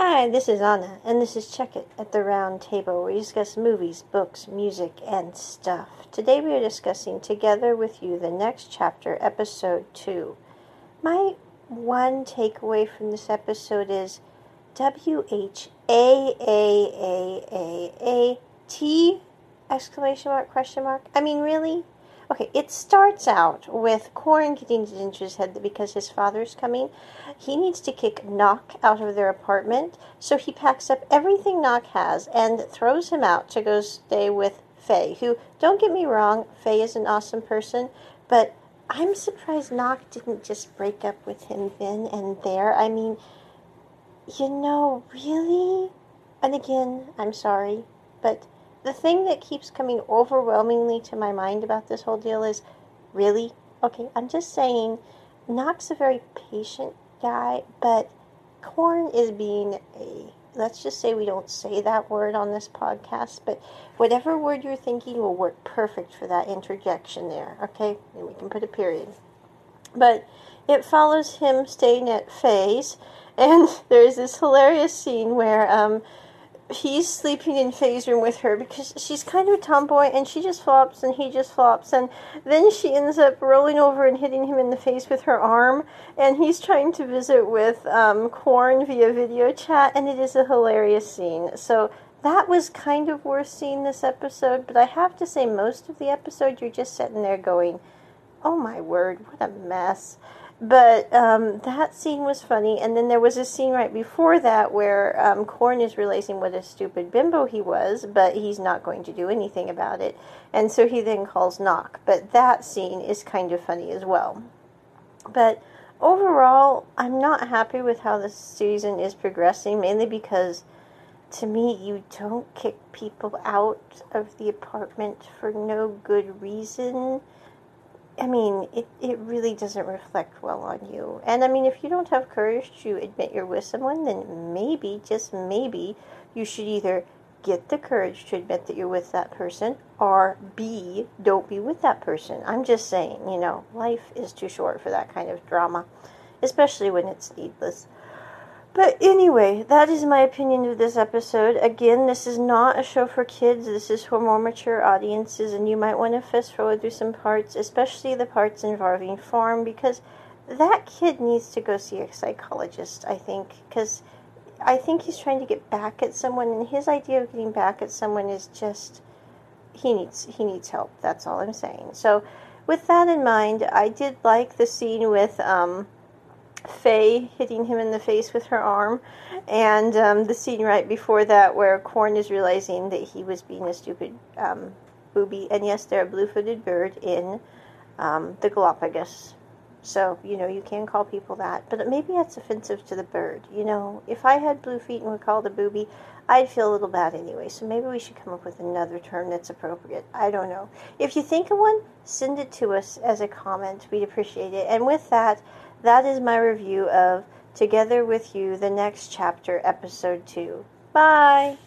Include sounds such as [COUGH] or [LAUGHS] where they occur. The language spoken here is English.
Hi, this is Anna, and this is Check It at the Round Table, where we discuss movies, books, music, and stuff. Today we are discussing together with you the next chapter, episode 2. My one takeaway from this episode is W H A A A A A T exclamation mark question mark. I mean, really? Okay, it starts out with Corin getting into his head that because his father's coming, he needs to kick Knock out of their apartment. So he packs up everything Knock has and throws him out to go stay with Faye, who, don't get me wrong, Faye is an awesome person, but I'm surprised Knock didn't just break up with him then and there. I mean, you know, really? And again, I'm sorry, but the thing that keeps coming overwhelmingly to my mind about this whole deal is really? Okay, I'm just saying, Knock's a very patient guy, but Korn is being a let's just say we don't say that word on this podcast, but whatever word you're thinking will work perfect for that interjection there, okay? And we can put a period. But it follows him staying at Faye's, and [LAUGHS] there's this hilarious scene where um, he's sleeping in Faye's room with her because she's kind of a tomboy and she just flops and he just flops and then she ends up rolling over and hitting him in the face with her arm and he's trying to visit with um, Corin via video chat and it is a hilarious scene. So that was kind of worth seeing this episode, but I have to say most of the episode you're just sitting there going, "Oh my word, what a mess." But um, that scene was funny, and then there was a scene right before that where um, Corin is realizing what a stupid bimbo he was, but he's not going to do anything about it, and so he then calls Knock. But that scene is kind of funny as well. But overall, I'm not happy with how the season is progressing, mainly because to me, you don't kick people out of the apartment for no good reason. I mean, it, it really doesn't reflect well on you. And I mean, if you don't have courage to admit you're with someone, then maybe, just maybe, you should either get the courage to admit that you're with that person, or B, don't be with that person. I'm just saying, you know, life is too short for that kind of drama, especially when it's needless. But anyway, that is my opinion of this episode. Again, this is not a show for kids. This is for more mature audiences, and you might want to fast forward through some parts, especially the parts involving Farm, because that kid needs to go see a psychologist, I think, because I think he's trying to get back at someone, and his idea of getting back at someone is just he needs he needs help. That's all I'm saying. So, with that in mind, I did like the scene with um, Faye hitting him in the face with her arm, and um, the scene right before that where Korn is realizing that he was being a stupid um, booby. And yes, they're a blue-footed bird in um, the Galapagos. So, you know, you can call people that, but maybe that's offensive to the bird. You know, if I had blue feet and were called a booby, I'd feel a little bad anyway. So maybe we should come up with another term that's appropriate. I don't know. If you think of one, send it to us as a comment. We'd appreciate it. And with that, that is my review of Together with You, the next chapter, episode 2. Bye!